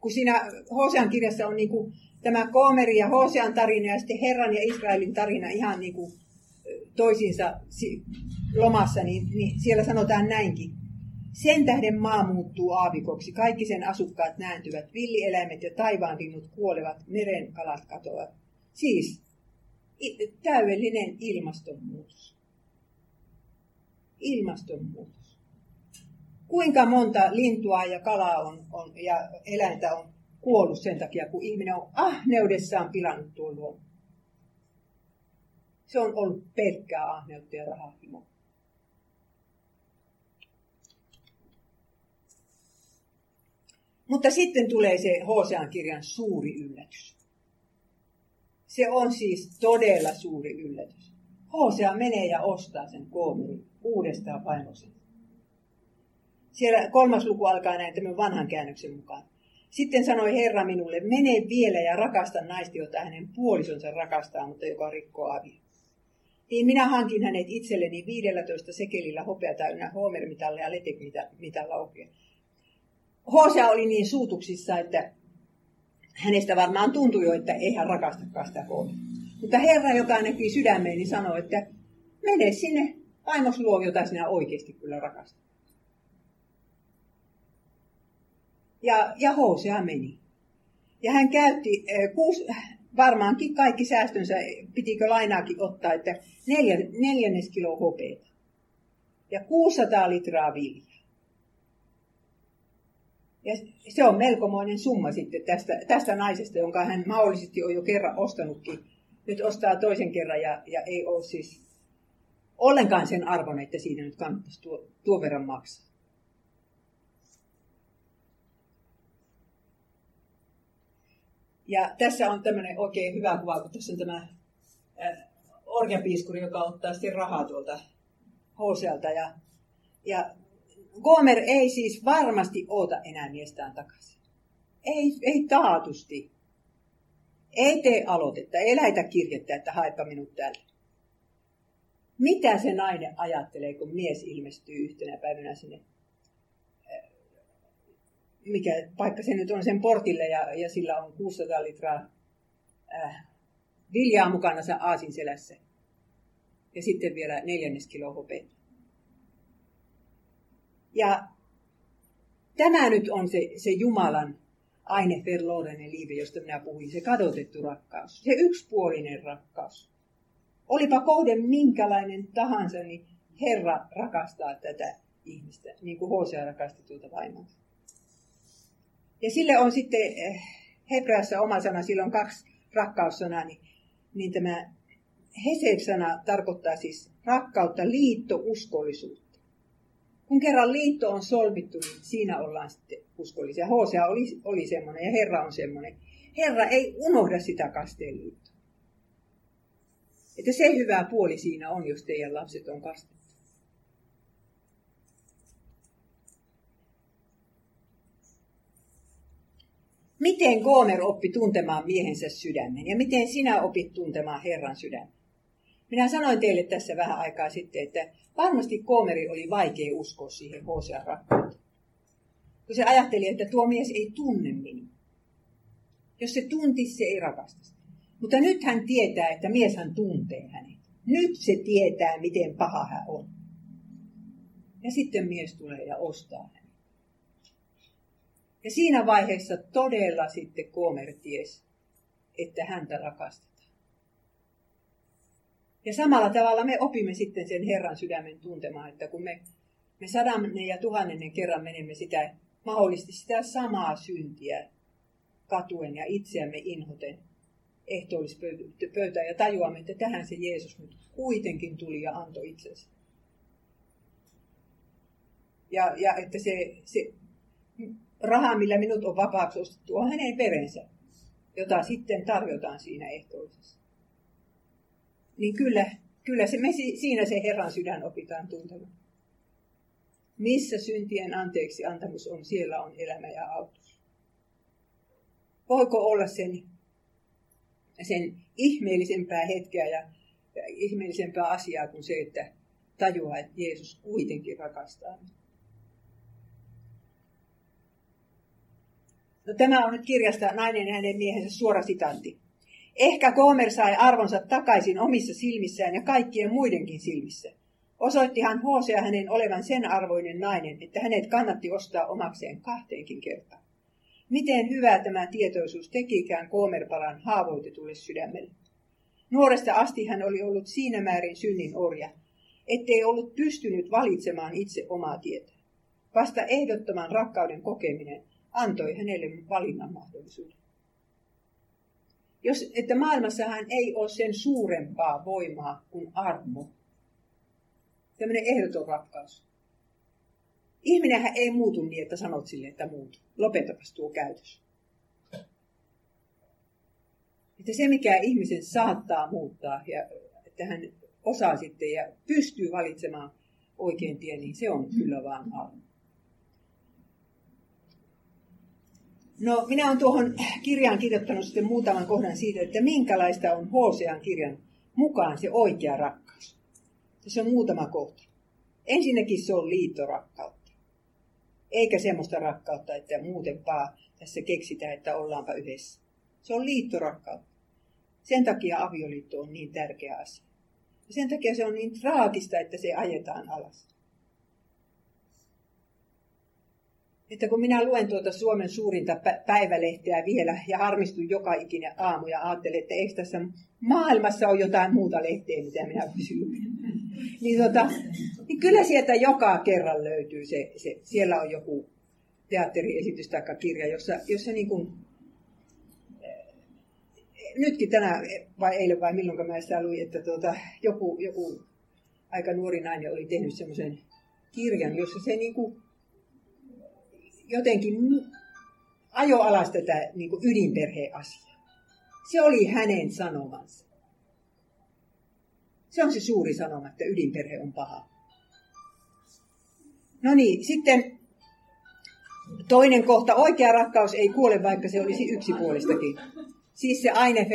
kun siinä Hosean kirjassa on niin kuin tämä Koomeri ja Hosean tarina ja sitten Herran ja Israelin tarina ihan niin kuin toisiinsa lomassa, niin, niin siellä sanotaan näinkin. Sen tähden maa muuttuu aavikoksi, kaikki sen asukkaat nääntyvät, villieläimet ja taivaan linnut kuolevat, meren kalat katoavat. Siis täydellinen ilmastonmuutos. Ilmastonmuutos. Kuinka monta lintua ja kalaa on, on, ja eläintä on kuollut sen takia, kun ihminen on ahneudessaan pilannut tuon luonnon. Se on ollut pelkkää ahneutta ja rahahimoa. Mutta sitten tulee se Hosean kirjan suuri yllätys. Se on siis todella suuri yllätys. Hosea menee ja ostaa sen koomerin uudestaan vaimosen. Siellä kolmas luku alkaa näin tämän vanhan käännöksen mukaan. Sitten sanoi Herra minulle, mene vielä ja rakasta naista, jota hänen puolisonsa rakastaa, mutta joka rikkoo avio. Niin minä hankin hänet itselleni 15 sekelillä hopea täynnä homermitalle ja letekmitalla ohjeen. Hosea oli niin suutuksissa, että hänestä varmaan tuntui jo, että ei hän rakastakaan sitä koomia. Mutta Herra, joka näki sydämeen, niin sanoi, että mene sinne vaimos luo, jota sinä oikeasti kyllä rakastat. Ja, ja Hosea meni. Ja hän käytti eh, kuusi, varmaankin kaikki säästönsä, pitikö lainaakin ottaa, että neljä, neljännes kilo hopeeta. Ja 600 litraa viljaa. Ja se on melkomoinen summa sitten tästä, tästä naisesta, jonka hän mahdollisesti on jo kerran ostanutkin. Nyt ostaa toisen kerran ja, ja ei ole siis ollenkaan sen arvon, että siinä nyt kannattaisi tuo, tuo verran maksaa. Ja tässä on tämmöinen oikein hyvä kuva, kun tässä on tämä orjapiiskuri, joka ottaa sitten rahaa tuolta Hosealta. Ja, ja Gomer ei siis varmasti oota enää miestään takaisin. Ei, ei taatusti. Ei tee aloitetta, ei lähetä kirjettä, että haepa minut täällä. Mitä se nainen ajattelee, kun mies ilmestyy yhtenä päivänä sinne mikä paikka se nyt on sen portille ja, ja sillä on 600 litraa äh, viljaa mukana aasin selässä. Ja sitten vielä neljännes kilo hopeita. Ja tämä nyt on se, se Jumalan aine verloudenen liive, josta minä puhuin, se kadotettu rakkaus, se yksipuolinen rakkaus. Olipa kohde minkälainen tahansa, niin Herra rakastaa tätä ihmistä, niin kuin Hosea rakasti tuota vaimoa. Ja sille on sitten eh, hebreassa oma sana, sillä on kaksi rakkaussanaa, niin, niin tämä Hesed-sana tarkoittaa siis rakkautta, liitto, uskollisuutta. Kun kerran liitto on solmittu, niin siinä ollaan sitten uskollisia. Hosea oli, oli semmoinen ja Herra on semmoinen. Herra ei unohda sitä kasteen liittoa. Että se hyvä puoli siinä on, jos teidän lapset on kastettu. Miten Gomer oppi tuntemaan miehensä sydämen ja miten sinä opit tuntemaan Herran sydämen? Minä sanoin teille tässä vähän aikaa sitten, että varmasti Goomeri oli vaikea uskoa siihen Hosean rakkauteen. Kun se ajatteli, että tuo mies ei tunne minua. Jos se tuntisi, se ei rakasta. Mutta nyt hän tietää, että mies hän tuntee hänet. Nyt se tietää, miten paha hän on. Ja sitten mies tulee ja ostaa hänet. Ja siinä vaiheessa todella sitten Komer ties, että häntä rakastetaan. Ja samalla tavalla me opimme sitten sen Herran sydämen tuntemaan, että kun me, me sadannen ja tuhannennen kerran menemme sitä, mahdollisesti sitä samaa syntiä katuen ja itseämme inhoten ehtoollispöytään ja tajuamme, että tähän se Jeesus nyt kuitenkin tuli ja antoi itsensä. Ja, ja että se, se raha, millä minut on vapaaksi ostettu, on hänen verensä, jota sitten tarjotaan siinä ehtoisessa. Niin kyllä, kyllä se, me, siinä se Herran sydän opitaan tuntemaan. Missä syntien anteeksi antamus on, siellä on elämä ja autus. Voiko olla sen, sen ihmeellisempää hetkeä ja, ja ihmeellisempää asiaa kuin se, että tajuaa, että Jeesus kuitenkin rakastaa No, tämä on nyt kirjasta Nainen ja hänen miehensä suora sitanti. Ehkä Gomer sai arvonsa takaisin omissa silmissään ja kaikkien muidenkin silmissä. Osoittihan Hosea hänen olevan sen arvoinen nainen, että hänet kannatti ostaa omakseen kahteenkin kertaan. Miten hyvää tämä tietoisuus tekikään Koomerpalan haavoitetulle sydämelle. Nuoresta asti hän oli ollut siinä määrin synnin orja, ettei ollut pystynyt valitsemaan itse omaa tietä. Vasta ehdottoman rakkauden kokeminen antoi hänelle valinnan mahdollisuuden. Jos, että maailmassahan ei ole sen suurempaa voimaa kuin armo. Tämmöinen ehdoton rakkaus. Ihminenhän ei muutu niin, että sanot sille, että muutu. Lopetapas tuo käytös. Että se, mikä ihmisen saattaa muuttaa, ja että hän osaa sitten ja pystyy valitsemaan oikein tien, niin se on kyllä vaan armo. No, minä olen tuohon kirjaan kirjoittanut sitten muutaman kohdan siitä, että minkälaista on Hosean kirjan mukaan se oikea rakkaus. Se on muutama kohta. Ensinnäkin se on liittorakkautta. Eikä semmoista rakkautta, että muuten vaan tässä keksitään, että ollaanpa yhdessä. Se on liittorakkautta. Sen takia avioliitto on niin tärkeä asia. Ja sen takia se on niin traagista, että se ajetaan alas. Että kun minä luen tuota Suomen suurinta päivälehteä vielä ja harmistun joka ikinen aamu ja ajattelen, että eikö tässä maailmassa ole jotain muuta lehteä, mitä minä lukea. niin, tota, niin kyllä sieltä joka kerran löytyy se, se siellä on joku teatteriesitys tai kirja, jossa, jossa niin kuin, nytkin tänään, vai eilen vai milloin mä sitä luin, että tuota, joku, joku aika nuori nainen oli tehnyt semmoisen kirjan, jossa se niin kuin jotenkin ajo alas tätä niin kuin ydinperheasiaa. Se oli hänen sanomansa. Se on se suuri sanoma, että ydinperhe on paha. No niin, sitten toinen kohta. Oikea rakkaus ei kuole, vaikka se olisi yksipuolistakin. Siis se aine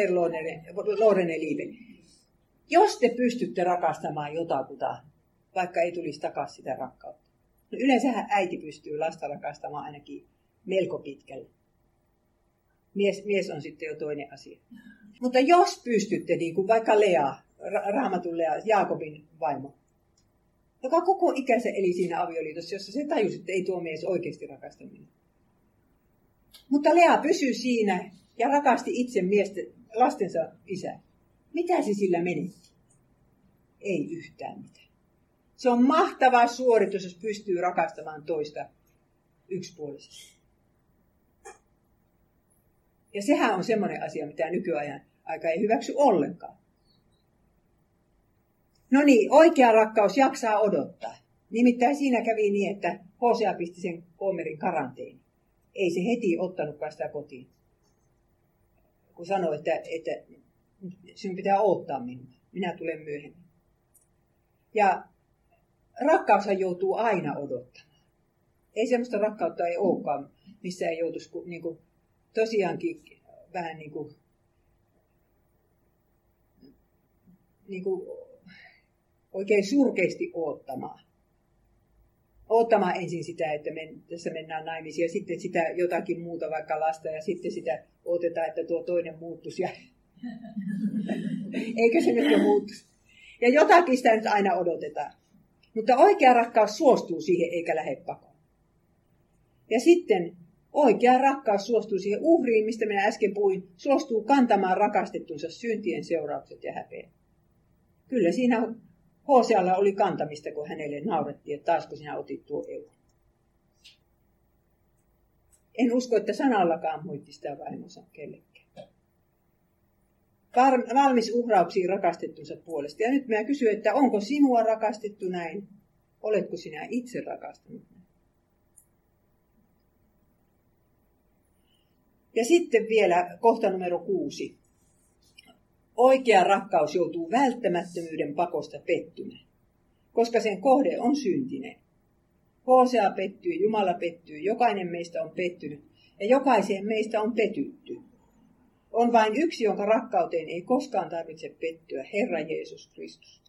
Lorene Liive. Jos te pystytte rakastamaan jotakuta, vaikka ei tulisi takaisin sitä rakkautta. No yleensähän äiti pystyy lasta rakastamaan ainakin melko pitkälle. Mies, mies on sitten jo toinen asia. Mutta jos pystytte, niin kuin vaikka Lea, Raamatun Lea, Jaakobin vaimo, joka koko ikänsä eli siinä avioliitossa, jossa se tajusi, että ei tuo mies oikeasti rakasta minua. Mutta Lea pysyi siinä ja rakasti itse miesten, lastensa isä. Mitä se sillä menetti? Ei yhtään mitään. Se on mahtava suoritus, jos pystyy rakastamaan toista yksipuolisesti. Ja sehän on semmoinen asia, mitä nykyajan aika ei hyväksy ollenkaan. No niin, oikea rakkaus jaksaa odottaa. Nimittäin siinä kävi niin, että Hosea pisti sen Koomerin karanteeni. Ei se heti ottanutkaan sitä kotiin. Kun sanoi, että, että sinun pitää odottaa minua. Minä tulen myöhemmin. Ja rakkaushan joutuu aina odottamaan. Ei semmoista rakkautta ei olekaan, missä ei joutuisi niin kuin, tosiaankin vähän niin kuin, niin kuin oikein surkeasti oottamaan. Oottamaan ensin sitä, että men, tässä mennään naimisiin ja sitten sitä jotakin muuta, vaikka lasta, ja sitten sitä otetaan, että tuo toinen muuttuisi. Ja... Eikö se nyt jo muuttuisi? Ja jotakin sitä nyt aina odotetaan. Mutta oikea rakkaus suostuu siihen eikä lähde pakoon. Ja sitten oikea rakkaus suostuu siihen uhriin, mistä minä äsken puhuin, suostuu kantamaan rakastettunsa syntien seuraukset ja häpeä. Kyllä siinä Hosealla oli kantamista, kun hänelle naurettiin, että taas kun sinä otit tuo euro. En usko, että sanallakaan muitti sitä vaimonsa kellekään. Valmis uhrauksiin rakastettunsa puolesta. Ja nyt minä kysyn, että onko sinua rakastettu näin? Oletko sinä itse rakastanut näin? Ja sitten vielä kohta numero kuusi. Oikea rakkaus joutuu välttämättömyyden pakosta pettymään, koska sen kohde on syntinen. Hosea pettyy, Jumala pettyy, jokainen meistä on pettynyt ja jokaiseen meistä on petytty. On vain yksi, jonka rakkauteen ei koskaan tarvitse pettyä, Herra Jeesus Kristus.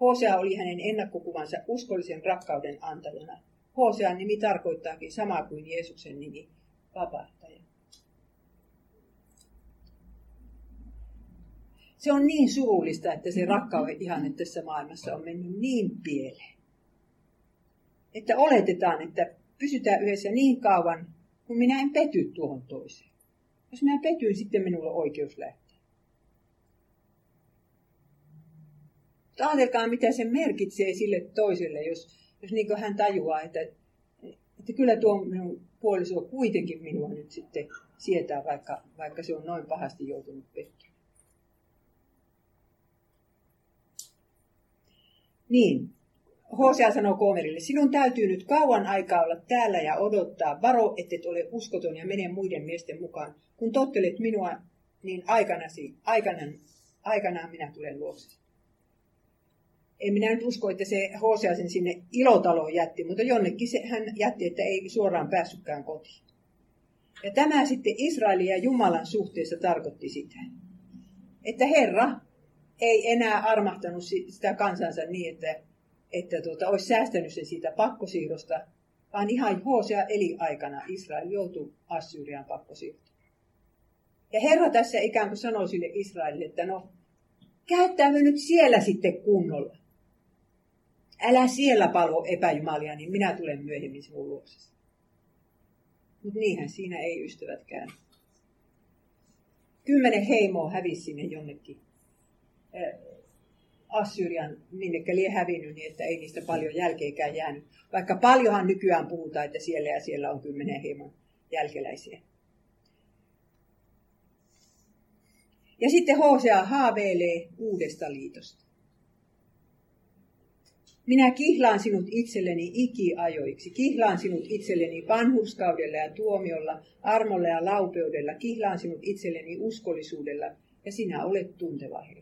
Hosea oli hänen ennakkokuvansa uskollisen rakkauden antajana. Hosean nimi tarkoittaakin samaa kuin Jeesuksen nimi, vapahtaja. Se on niin surullista, että se rakkauden ihanne tässä maailmassa on mennyt niin pieleen. Että oletetaan, että pysytään yhdessä niin kauan, kun minä en pety tuohon toiseen. Jos minä petyin, sitten minulla on oikeus lähteä. Mutta ajatelkaa, mitä se merkitsee sille toiselle, jos, jos niin hän tajuaa, että, että kyllä tuo minun puoliso kuitenkin minua nyt sitten sietää, vaikka, vaikka se on noin pahasti joutunut pettymään. Niin, Hosea sanoo Koomerille, sinun täytyy nyt kauan aikaa olla täällä ja odottaa. Varo, ettet ole uskoton ja mene muiden miesten mukaan. Kun tottelet minua, niin aikanasi, aikanaan, aikanaan minä tulen luokse. En minä nyt usko, että se Hosea sen sinne ilotaloon jätti, mutta jonnekin se, hän jätti, että ei suoraan päässytkään kotiin. Ja tämä sitten Israelin ja Jumalan suhteessa tarkoitti sitä, että Herra ei enää armahtanut sitä kansansa niin, että, että tuota, olisi säästänyt sen siitä pakkosiirrosta, vaan ihan Hosea eli aikana Israel joutui Assyrian pakkosiirtoon. Ja Herra tässä ikään kuin sanoi sille Israelille, että no, käyttäydy nyt siellä sitten kunnolla. Älä siellä palvo epäjumalia, niin minä tulen myöhemmin sinun luoksesi. Mutta niinhän siinä ei ystävätkään. Kymmenen heimoa hävisi sinne jonnekin Assyrian minnekä lie hävinnyt, niin että ei niistä paljon jälkeekään jäänyt. Vaikka paljonhan nykyään puhutaan, että siellä ja siellä on kymmenen heimon jälkeläisiä. Ja sitten Hosea haaveilee uudesta liitosta. Minä kihlaan sinut itselleni ikiajoiksi. Kihlaan sinut itselleni vanhurskaudella ja tuomiolla, armolla ja laupeudella. Kihlaan sinut itselleni uskollisuudella ja sinä olet tunteva heitä.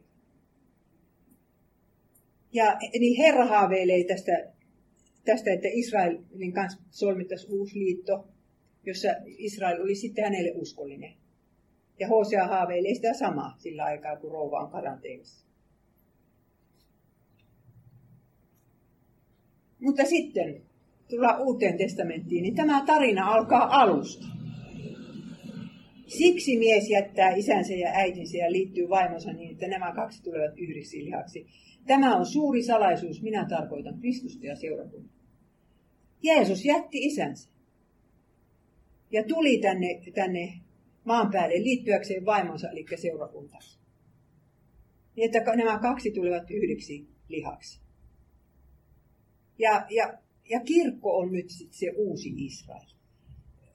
Ja niin Herra haaveilee tästä, tästä että Israelin kanssa solmittaisiin uusi liitto, jossa Israel oli sitten hänelle uskollinen. Ja Hosea haaveilee sitä samaa sillä aikaa, kun rouva on karanteenissa. Mutta sitten tullaan uuteen testamenttiin, niin tämä tarina alkaa alusta. Siksi mies jättää isänsä ja äitinsä ja liittyy vaimonsa niin, että nämä kaksi tulevat yhdiksi lihaksi. Tämä on suuri salaisuus, minä tarkoitan Kristusta ja seurakuntaa. Jeesus jätti isänsä ja tuli tänne, tänne maan päälle liittyäkseen vaimonsa, eli seurakuntaan. Niin, että nämä kaksi tulivat yhdeksi lihaksi. Ja, ja, ja kirkko on nyt sit se uusi Israel.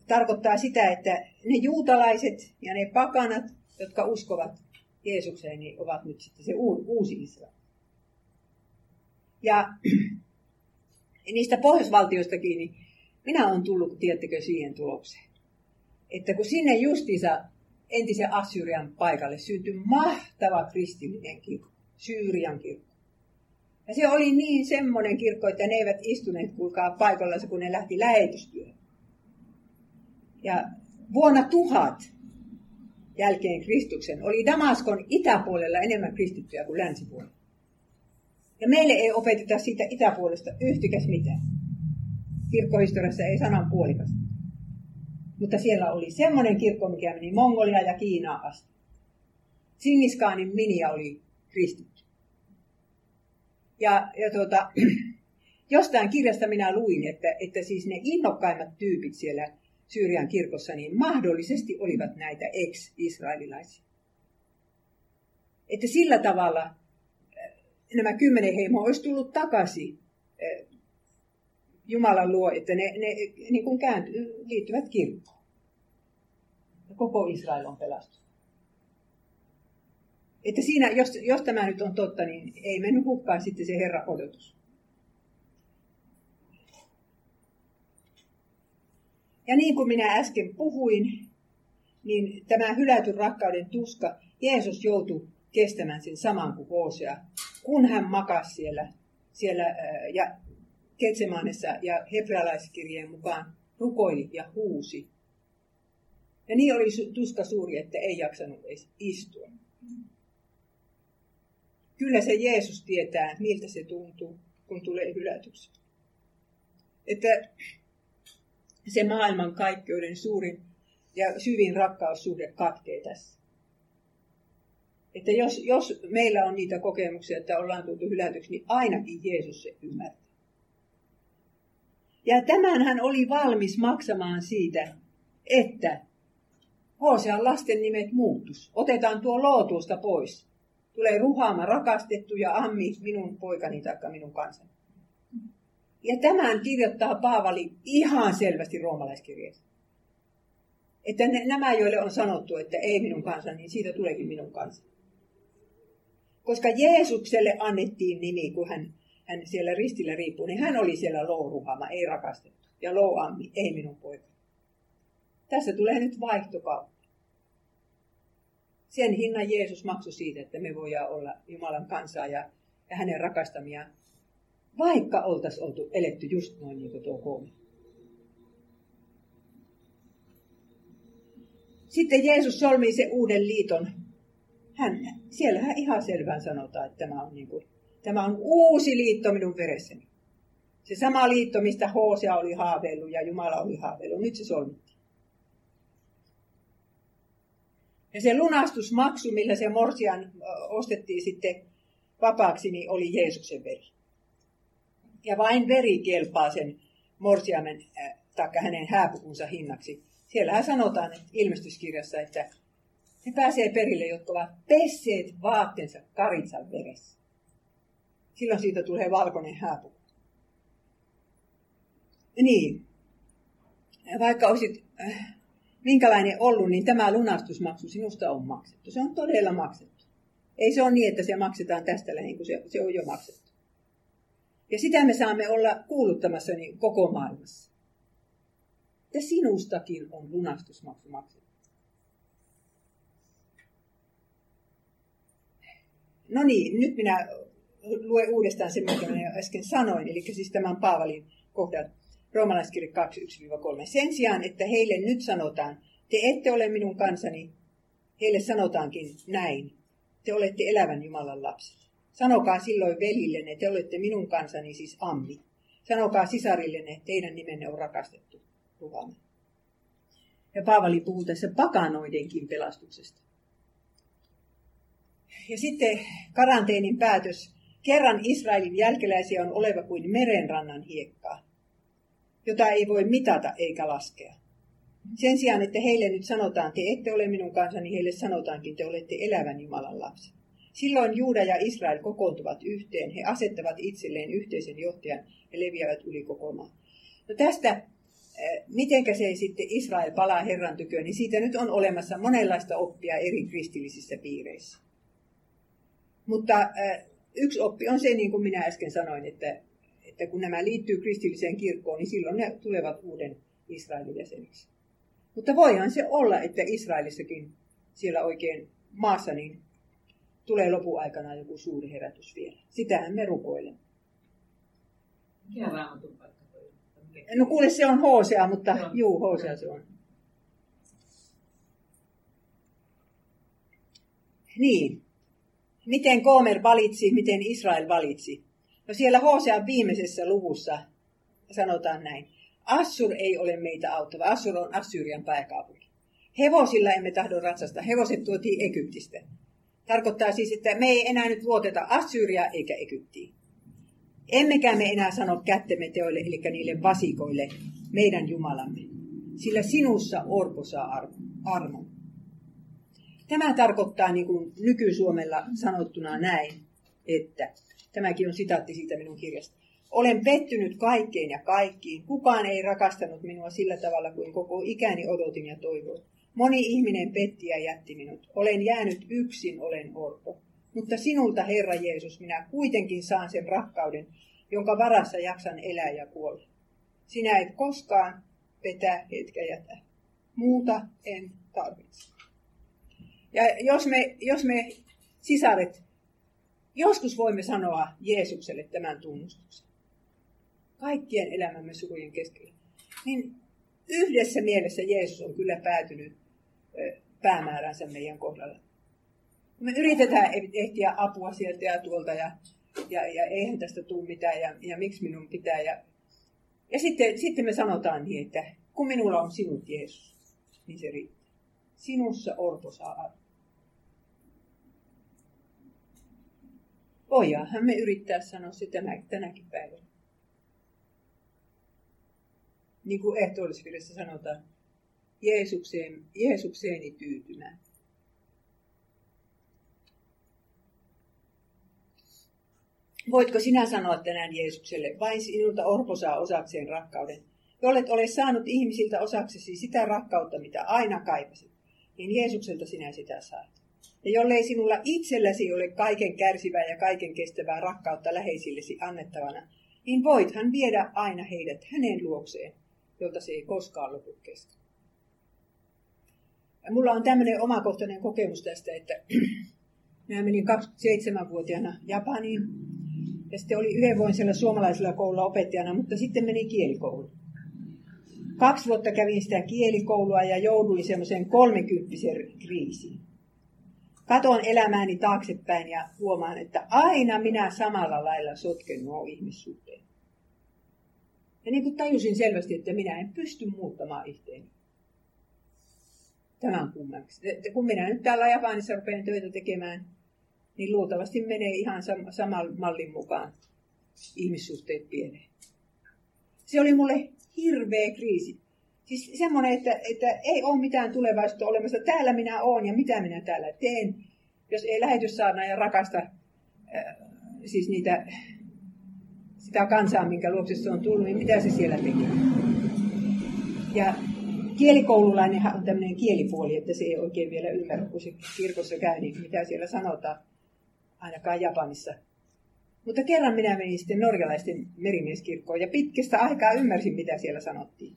Tarkoittaa sitä, että ne juutalaiset ja ne pakanat, jotka uskovat Jeesukseen, niin ovat nyt sitten se uusi Israel. Ja niistä pohjoisvaltioistakin, niin minä olen tullut, tiedättekö, siihen tulokseen. Että kun sinne justiinsa entisen Assyrian paikalle syntyi mahtava kristillinen kirkko, Syyrian kirkko. Ja se oli niin semmoinen kirkko, että ne eivät istuneet kuulkaa paikalla, kun ne lähti lähetystyöhön. Ja vuonna tuhat jälkeen Kristuksen oli Damaskon itäpuolella enemmän kristittyjä kuin länsipuolella. Ja meille ei opeteta siitä itäpuolesta yhtikäs mitään. Kirkkohistoriassa ei sanan puolikasta. Mutta siellä oli semmoinen kirkko, mikä meni Mongolia ja Kiinaa asti. Singiskaanin minia oli kristitty. Ja, ja tuota, jostain kirjasta minä luin, että, että siis ne innokkaimmat tyypit siellä Syyrian kirkossa, niin mahdollisesti olivat näitä ex-israelilaisia. Että sillä tavalla nämä kymmenen heimoa olisi tullut takaisin eh, Jumalan luo, että ne, ne niin kuin käänty, liittyvät kirkkoon. Ja koko Israel on pelastunut. Että siinä, jos, jos tämä nyt on totta, niin ei mennyt hukkaan sitten se Herra odotus. Ja niin kuin minä äsken puhuin, niin tämä hylätyn rakkauden tuska, Jeesus joutui kestämään sen saman kuin Hosea, kun hän makasi siellä, siellä ja Ketsemanessa ja hebrealaiskirjeen mukaan rukoili ja huusi. Ja niin oli tuska suuri, että ei jaksanut edes istua. Kyllä se Jeesus tietää, miltä se tuntuu, kun tulee hylätyksi. Että se maailman kaikkeuden suurin ja syvin rakkaussuhde katkee tässä. Että jos, jos meillä on niitä kokemuksia, että ollaan tultu hylätyksi, niin ainakin Jeesus se ymmärtää. Ja tämän hän oli valmis maksamaan siitä, että Hosean lasten nimet muuttus. Otetaan tuo lootuusta pois. Tulee ruhaama rakastettu ja ammi minun poikani tai minun kansani. Ja tämän kirjoittaa Paavali ihan selvästi roomalaiskirjeessä. Että nämä, joille on sanottu, että ei minun kansani, niin siitä tuleekin minun kansani. Koska Jeesukselle annettiin nimi, kun hän, hän siellä ristillä riippuu, niin hän oli siellä louruhama, ei rakastettu. Ja louammi, ei minun poika. Tässä tulee nyt vaihtokauppa. Sen hinnan Jeesus maksoi siitä, että me voidaan olla Jumalan kansaa ja, ja hänen rakastamia, vaikka oltaisiin oltu eletty just noin niin kuin tuo kolme. Sitten Jeesus solmii se uuden liiton. Hän, siellähän ihan selvään sanotaan, että tämä on, niin kuin, tämä on uusi liitto minun veressäni. Se sama liitto, mistä Hosea oli haaveillut ja Jumala oli haaveillut, nyt se solmittiin. Ja se lunastusmaksu, millä se morsian ostettiin sitten vapaaksi, niin oli Jeesuksen veri. Ja vain veri kelpaa sen morsiamen, äh, taikka hänen hääpukunsa hinnaksi. Siellähän sanotaan että ilmestyskirjassa, että he pääsee perille, jotka ovat pesseet vaatteensa karitsan veressä. Silloin siitä tulee valkoinen hääpuku. Niin. Vaikka olisit äh, minkälainen ollut, niin tämä lunastusmaksu sinusta on maksettu. Se on todella maksettu. Ei se ole niin, että se maksetaan tästä lähin, kun se, se on jo maksettu. Ja sitä me saamme olla kuuluttamassa niin koko maailmassa. Että sinustakin on lunastusmaksu maksettu. No niin, nyt minä luen uudestaan sen, mitä minä äsken sanoin, eli siis tämän Paavalin kohdan Roomalaiskirja 2.1-3. Sen sijaan, että heille nyt sanotaan, te ette ole minun kansani, heille sanotaankin näin. Te olette elävän Jumalan lapset. Sanokaa silloin velillenne, te olette minun kansani, siis Ammi. Sanokaa sisarillenne, teidän nimenne on rakastettu. Ruhame. Ja Paavali puhuu tässä pakanoidenkin pelastuksesta. Ja sitten karanteenin päätös. Kerran Israelin jälkeläisiä on oleva kuin merenrannan hiekkaa jota ei voi mitata eikä laskea. Sen sijaan, että heille nyt sanotaan, te ette ole minun kansani, heille sanotaankin, te olette elävän Jumalan lapsi. Silloin Juuda ja Israel kokoontuvat yhteen, he asettavat itselleen yhteisen johtajan ja leviävät yli koko maan. No tästä, eh, mitenkä se sitten Israel palaa Herran tyköön, niin siitä nyt on olemassa monenlaista oppia eri kristillisissä piireissä. Mutta yksi oppi on se, niin kuin minä äsken sanoin, että että kun nämä liittyy kristilliseen kirkkoon, niin silloin ne tulevat uuden Israelin jäseniksi. Mutta voihan se olla, että Israelissakin siellä oikein maassa niin tulee lopuaikana joku suuri herätys vielä. Sitähän me rukoilemme.
Mikä raamatun paikka toi
No kuule, se on Hosea, mutta no. juu, Hosea se on. Niin. Miten Koomer valitsi, miten Israel valitsi? No siellä Hosean viimeisessä luvussa sanotaan näin. Assur ei ole meitä auttava. Assur on Assyrian pääkaupunki. Hevosilla emme tahdo ratsasta. Hevoset tuotiin Egyptistä. Tarkoittaa siis, että me ei enää nyt luoteta Assyria eikä Egyptiin. Emmekä me enää sano kättemme teoille, eli niille vasikoille, meidän Jumalamme. Sillä sinussa orpo saa armon. Tämä tarkoittaa niin kuin nyky-Suomella sanottuna näin, että Tämäkin on sitaatti siitä minun kirjasta. Olen pettynyt kaikkeen ja kaikkiin. Kukaan ei rakastanut minua sillä tavalla kuin koko ikäni odotin ja toivoin. Moni ihminen petti ja jätti minut. Olen jäänyt yksin, olen orpo. Mutta sinulta, Herra Jeesus, minä kuitenkin saan sen rakkauden, jonka varassa jaksan elää ja kuolla. Sinä et koskaan petä hetkä jätä. Muuta en tarvitse. Ja jos me, jos me sisaret Joskus voimme sanoa Jeesukselle tämän tunnustuksen. Kaikkien elämämme surujen keskellä. Niin yhdessä mielessä Jeesus on kyllä päätynyt päämääränsä meidän kohdalla. Me yritetään ehtiä apua sieltä ja tuolta ja, ja, ja eihän tästä tule mitään ja, ja miksi minun pitää. Ja, ja sitten, sitten me sanotaan niin, että kun minulla on sinut Jeesus, niin se riittää. Sinussa orpo saa Voidaanhan me yrittää sanoa sitä tänäkin päivänä. Niin kuin ehtoollisvirrassa sanotaan, Jeesukseen, Jeesukseeni tyytymään. Voitko sinä sanoa tänään Jeesukselle, vain sinulta orpo saa osakseen rakkauden, jollet ole saanut ihmisiltä osaksesi sitä rakkautta, mitä aina kaipasit, niin Jeesukselta sinä sitä saat. Ja jollei sinulla itselläsi ole kaiken kärsivää ja kaiken kestävää rakkautta läheisillesi annettavana, niin voithan viedä aina heidät hänen luokseen, jolta se ei koskaan lopu kesken. Ja mulla on tämmöinen omakohtainen kokemus tästä, että minä menin 27-vuotiaana Japaniin ja sitten oli yhden vuoden siellä suomalaisella koululla opettajana, mutta sitten meni kielikouluun. Kaksi vuotta kävin sitä kielikoulua ja jouduin semmoiseen kolmekymppisen kriisiin. Katon elämääni taaksepäin ja huomaan, että aina minä samalla lailla sotken nuo ihmissuhteen. Ja niin kuin tajusin selvästi, että minä en pysty muuttamaan itseäni. Tämän kummemmaksi. Kun minä nyt täällä Japanissa rupean töitä tekemään, niin luultavasti menee ihan saman mallin mukaan ihmissuhteet pieneen. Se oli mulle hirveä kriisi. Siis semmoinen, että, että ei ole mitään tulevaisuutta olemassa. Täällä minä olen ja mitä minä täällä teen. Jos ei lähetyssaarna ja rakasta äh, siis niitä, sitä kansaa, minkä luokse se on tullut, niin mitä se siellä tekee. Ja kielikoululainenhan on tämmöinen kielipuoli, että se ei oikein vielä ymmärrä, kun se kirkossa käy, niin mitä siellä sanotaan, ainakaan Japanissa. Mutta kerran minä menin sitten norjalaisten merimieskirkkoon ja pitkästä aikaa ymmärsin, mitä siellä sanottiin.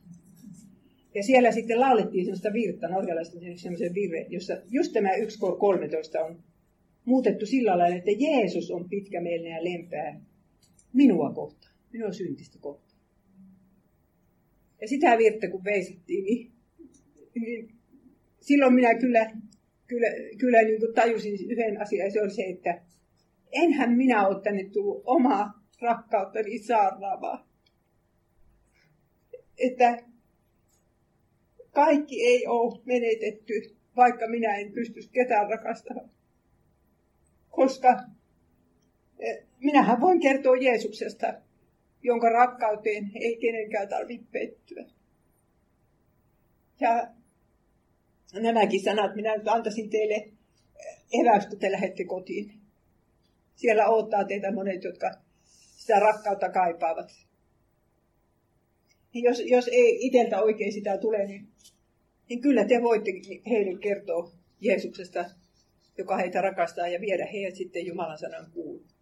Ja siellä sitten laulettiin sellaista virta, norjalaisten sellaisen virre, jossa just tämä 1 13 on muutettu sillä lailla, että Jeesus on pitkämielinen ja lempää minua kohtaan, minua syntistä kohtaan. Ja sitä virttä kun veisattiin, niin, niin silloin minä kyllä, kyllä, kyllä niin kuin tajusin yhden asian, ja se oli se, että enhän minä ole tänne tullut omaa rakkauttani saarnaamaan. Että kaikki ei ole menetetty, vaikka minä en pysty ketään rakastamaan. Koska eh, minähän voin kertoa Jeesuksesta, jonka rakkauteen ei kenenkään tarvitse pettyä. Ja nämäkin sanat minä nyt antaisin teille eväystä, te lähdette kotiin. Siellä odottaa teitä monet, jotka sitä rakkautta kaipaavat. Jos, jos ei itseltä oikein sitä tule, niin, niin kyllä te voitte heille kertoa Jeesuksesta, joka heitä rakastaa, ja viedä heidät sitten Jumalan sanan kuuluun.